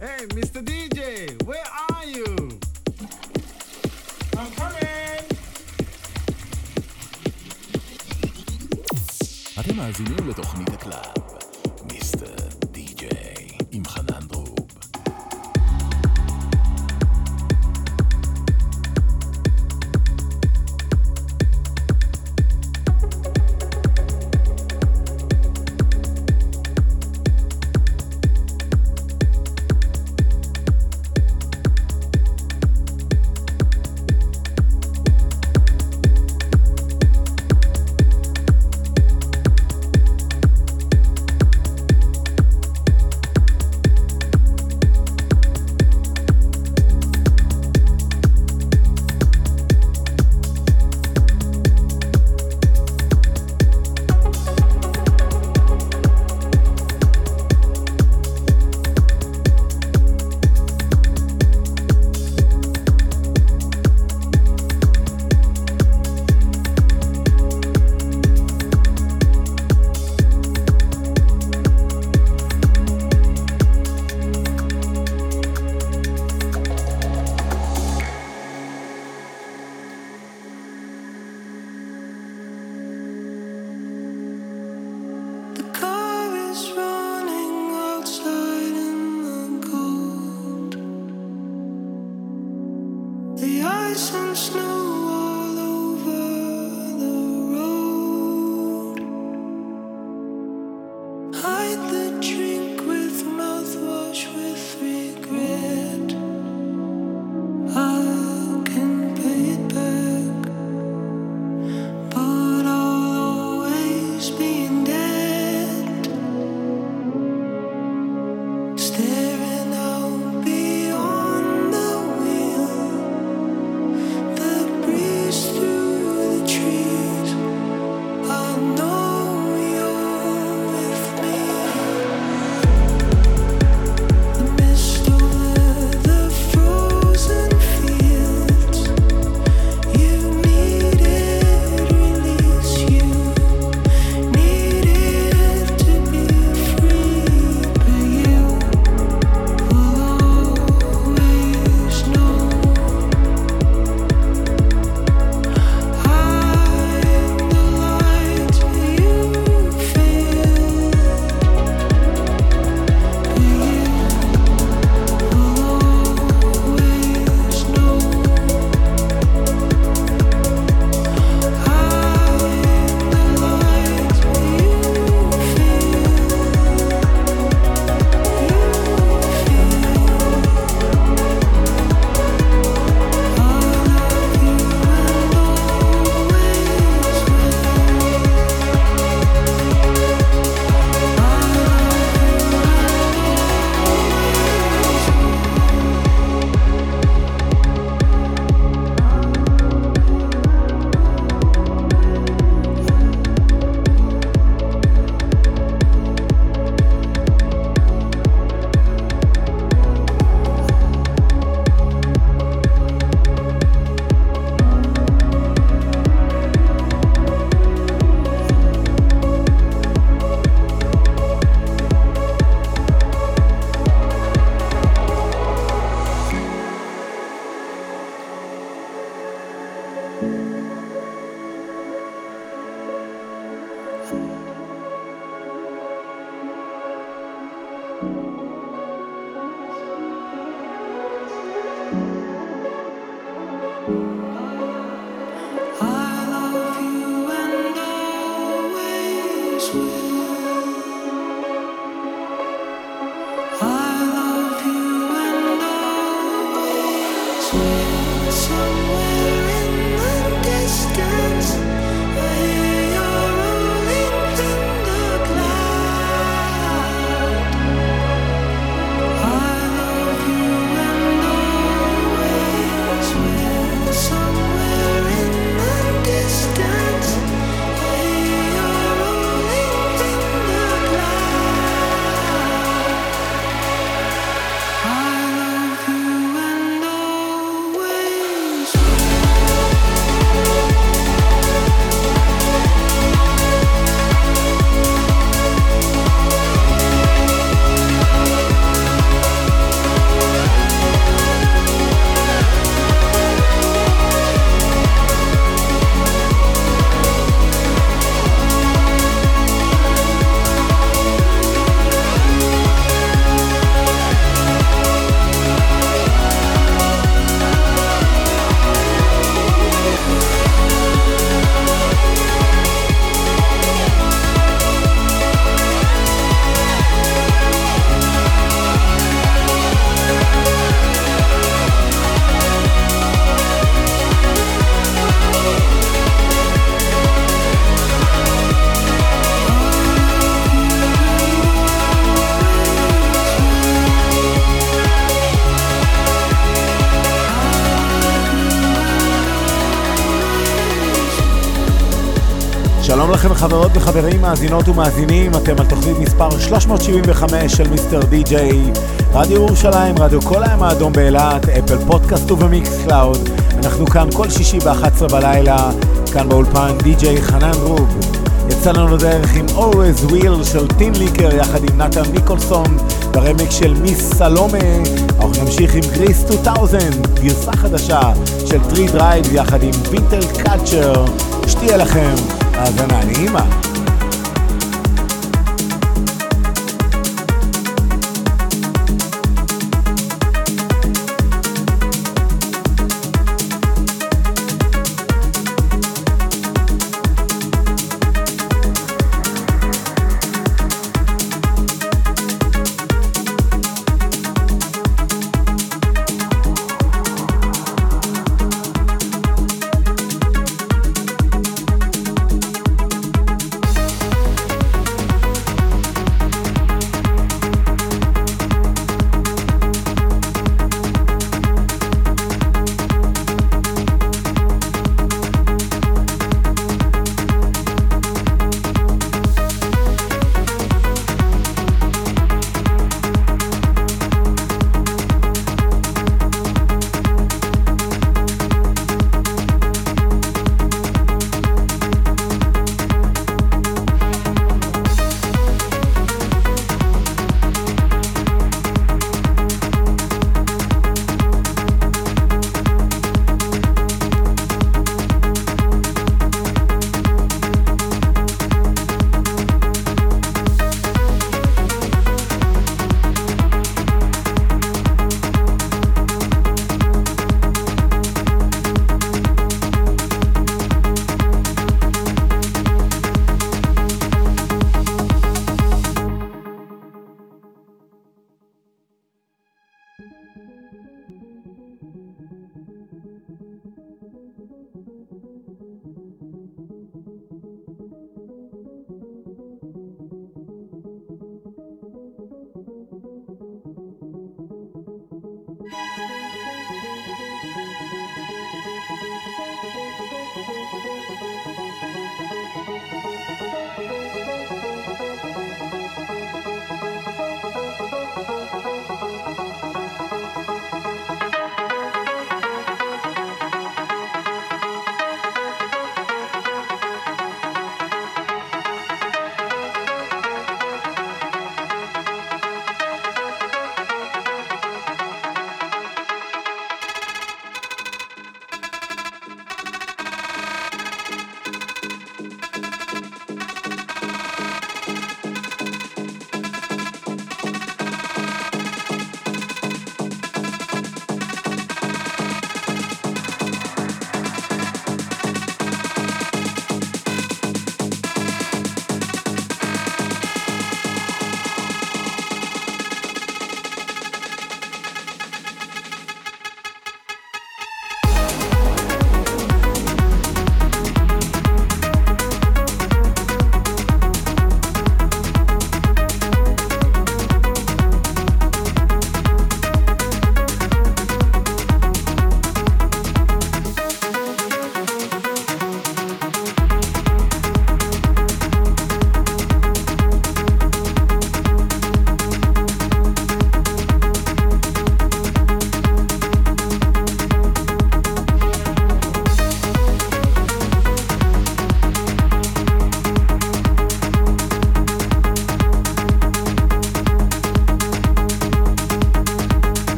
Hey, Mr. DJ, where are you? I'm coming! אתם מאזינים לתוכנית הקלאב לכם חברות וחברים, מאזינות ומאזינים, אתם על תוכנית מספר 375 של מיסטר די-ג'יי, רדיו ירושלים, רדיו כל הים האדום באילת, אפל פודקאסט ובמיקס קלאוד. אנחנו כאן כל שישי ב-11 בלילה, כאן באולפן די-ג'יי חנן רוג. יצא לנו דרך עם Always Will של טין ליקר יחד עם נתן ניקולסון ברמיקס של מיס סלומה. אנחנו נמשיך עם גריס 2000, גרסה חדשה של טרי דרייב יחד עם וינטל קאצ'ר. שתהיה לכם האזנה נעימה.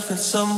Myself in someone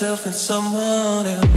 myself in someone else.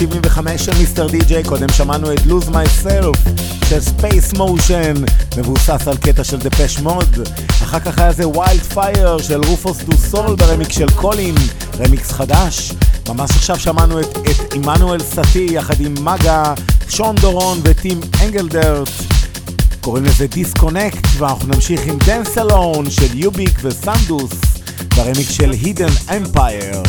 375 של מיסטר די-ג'יי, קודם שמענו את Lose Myself של Space Motion, מבוסס על קטע של דפש מוד. אחר כך היה זה Wildfire של רופוס דו סול ברמיקס של קולין, רמיקס חדש. ממש עכשיו שמענו את, את עמנואל סטי יחד עם מגה, שון דורון וטים אנגלדרט. קוראים לזה Disconnect, ואנחנו נמשיך עם דנס אלון של יוביק וסנדוס, ברמיקס של הידן אמפייר.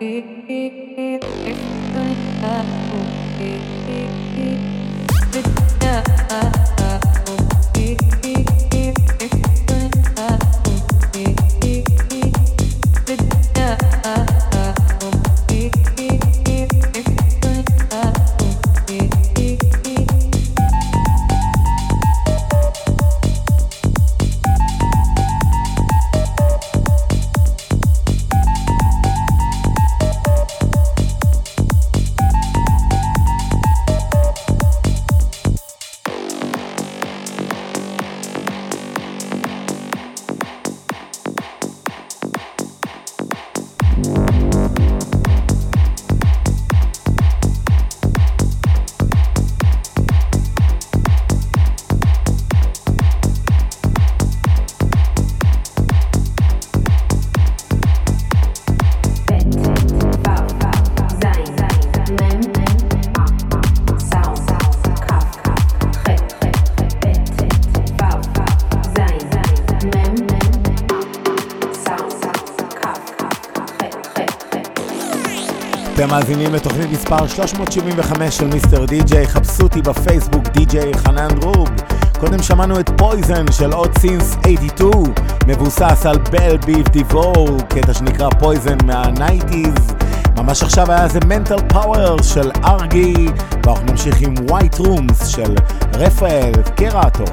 אתם מאזינים לתוכנית מספר 375 של מיסטר די-ג'יי, חפשו אותי בפייסבוק די-ג'יי חנן רוב. קודם שמענו את Poison של עוד סינס 82, מבוסס על בל ביב דבו, קטע שנקרא Poison מה-90's. ממש עכשיו היה זה Mental Power של ארגי, ואנחנו נמשיך עם White Rooms של רפאל קראטו.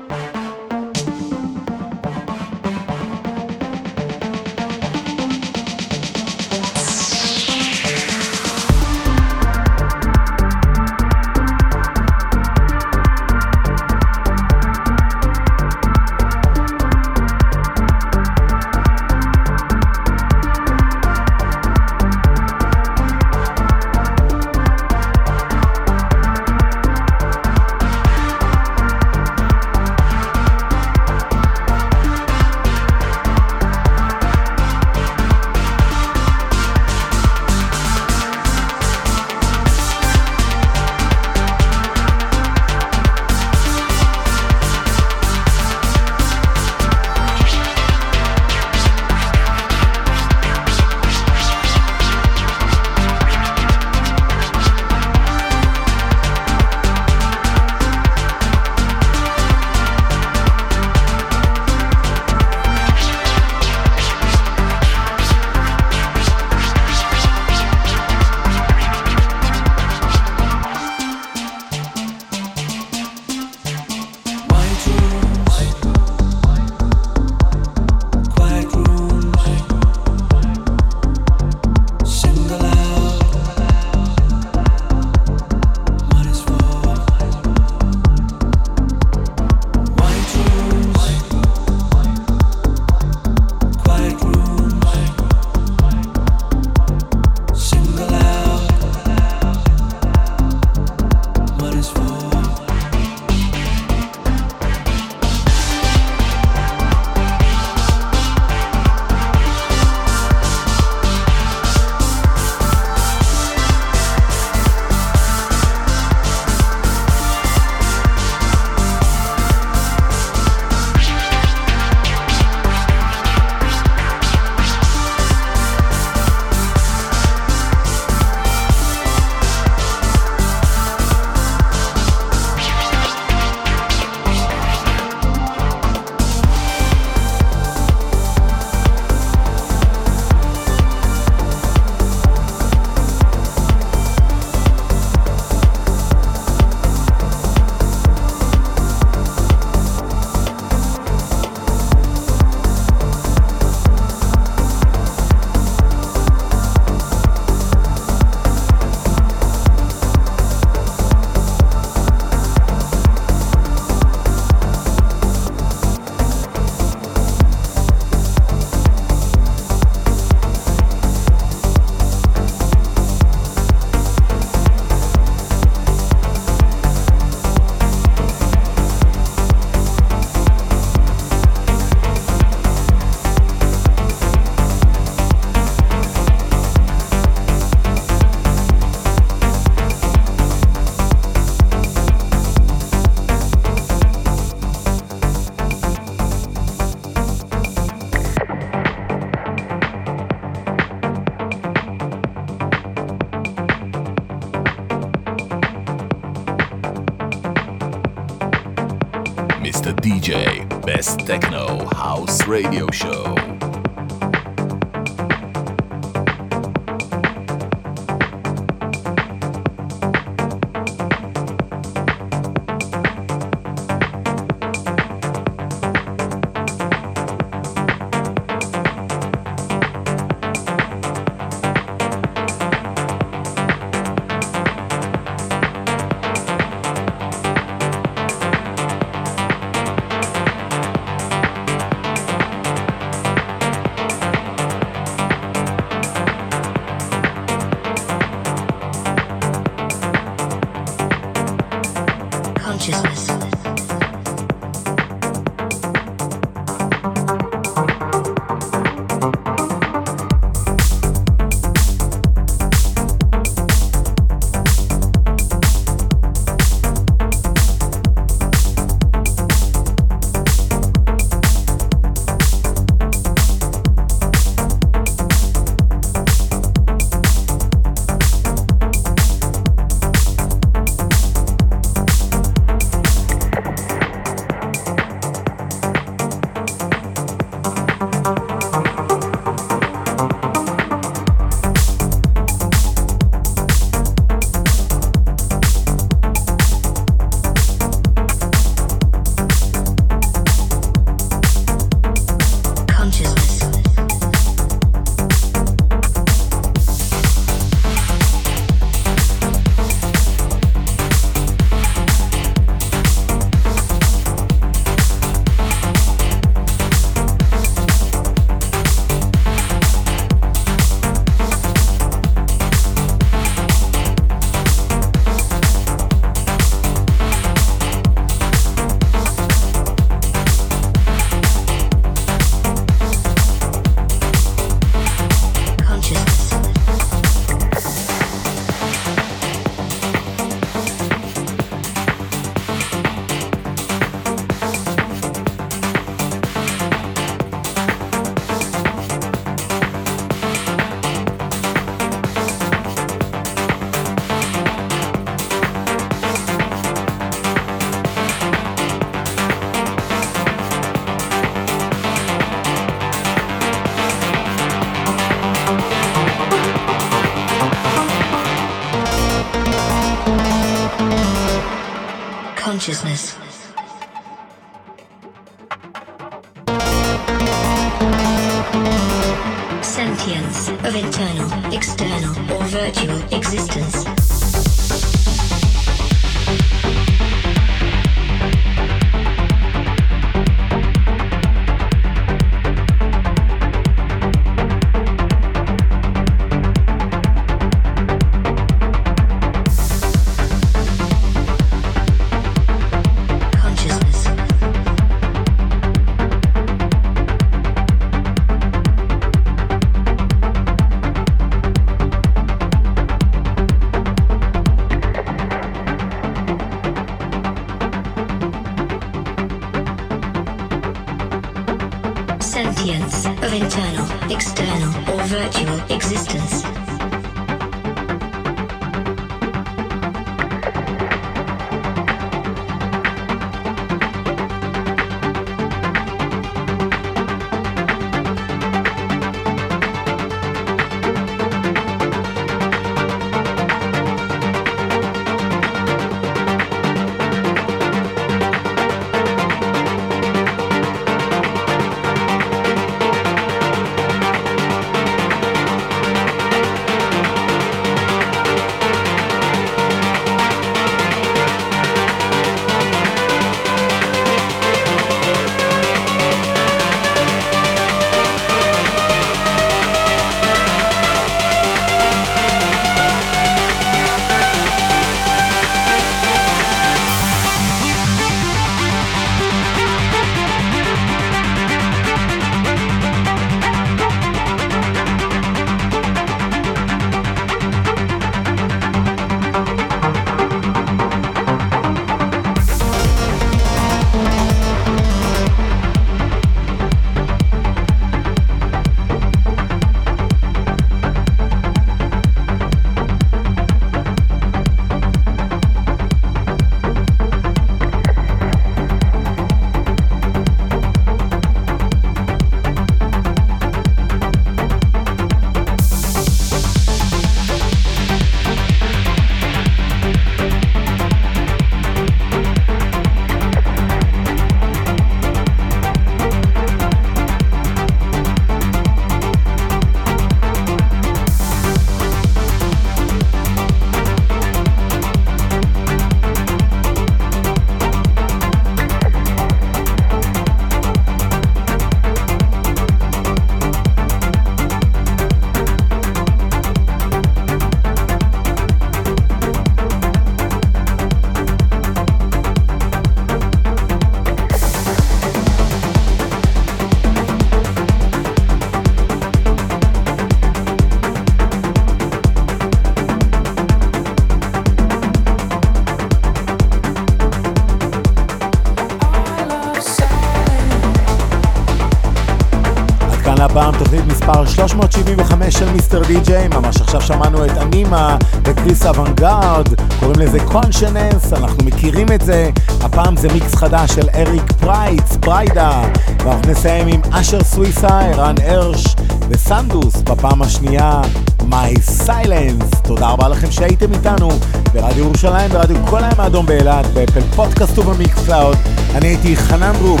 מספר 375 של מיסטר די-ג'יי, ממש עכשיו שמענו את אנימה וקריס אוונגרד, קוראים לזה Consciousness, אנחנו מכירים את זה, הפעם זה מיקס חדש של אריק פרייץ, פרידה, ואנחנו נסיים עם אשר סוויסה, ערן הרש וסנדוס בפעם השנייה, My Silence. תודה רבה לכם שהייתם איתנו ברדיו ירושלים, ברדיו כל הים האדום באילת, באפל פודקאסט ובמיקס קלאוד. אני הייתי חנן רוק.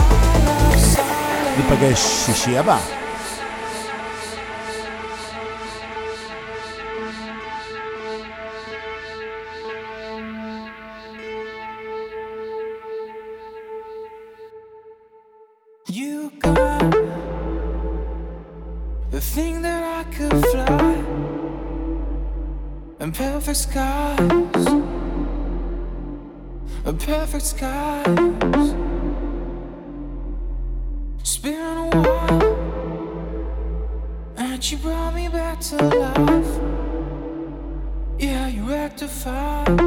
ניפגש שישי הבא. Perfect skies, and perfect skies. Spin a while, and you brought me back to life. Yeah, you rectified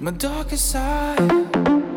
my darkest side.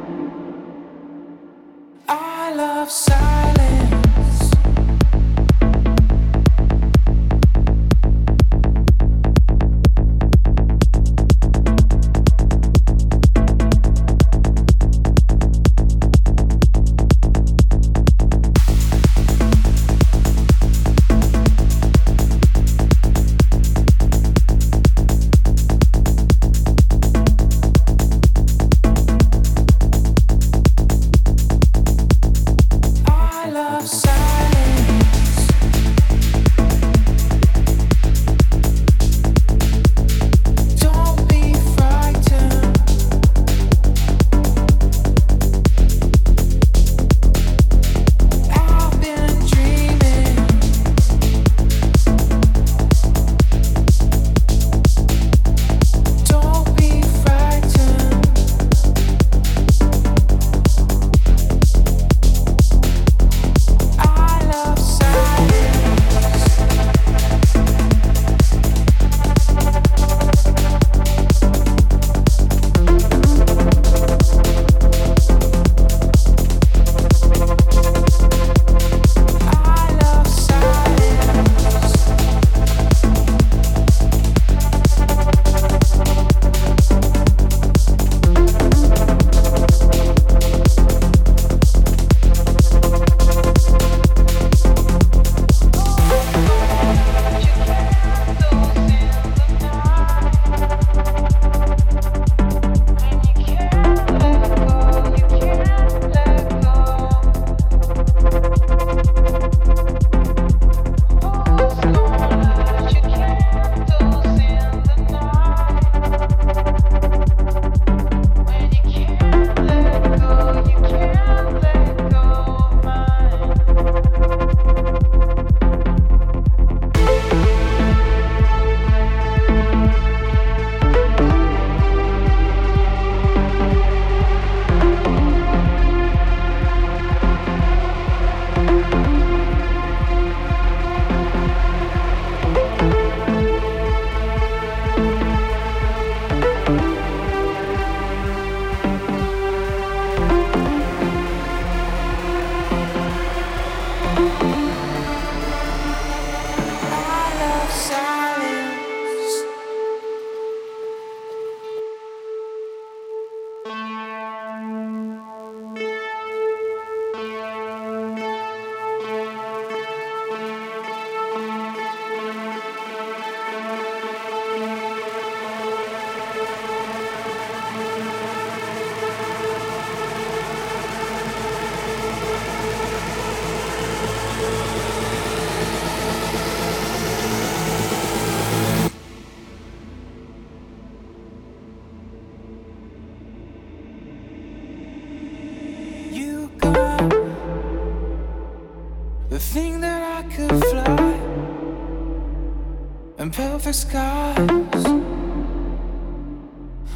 Perfect skies,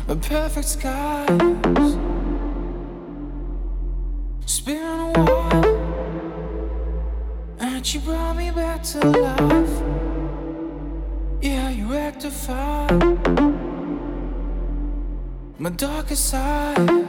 and perfect skies. Spin a while, and you brought me back to life. Yeah, you rectified my darkest side.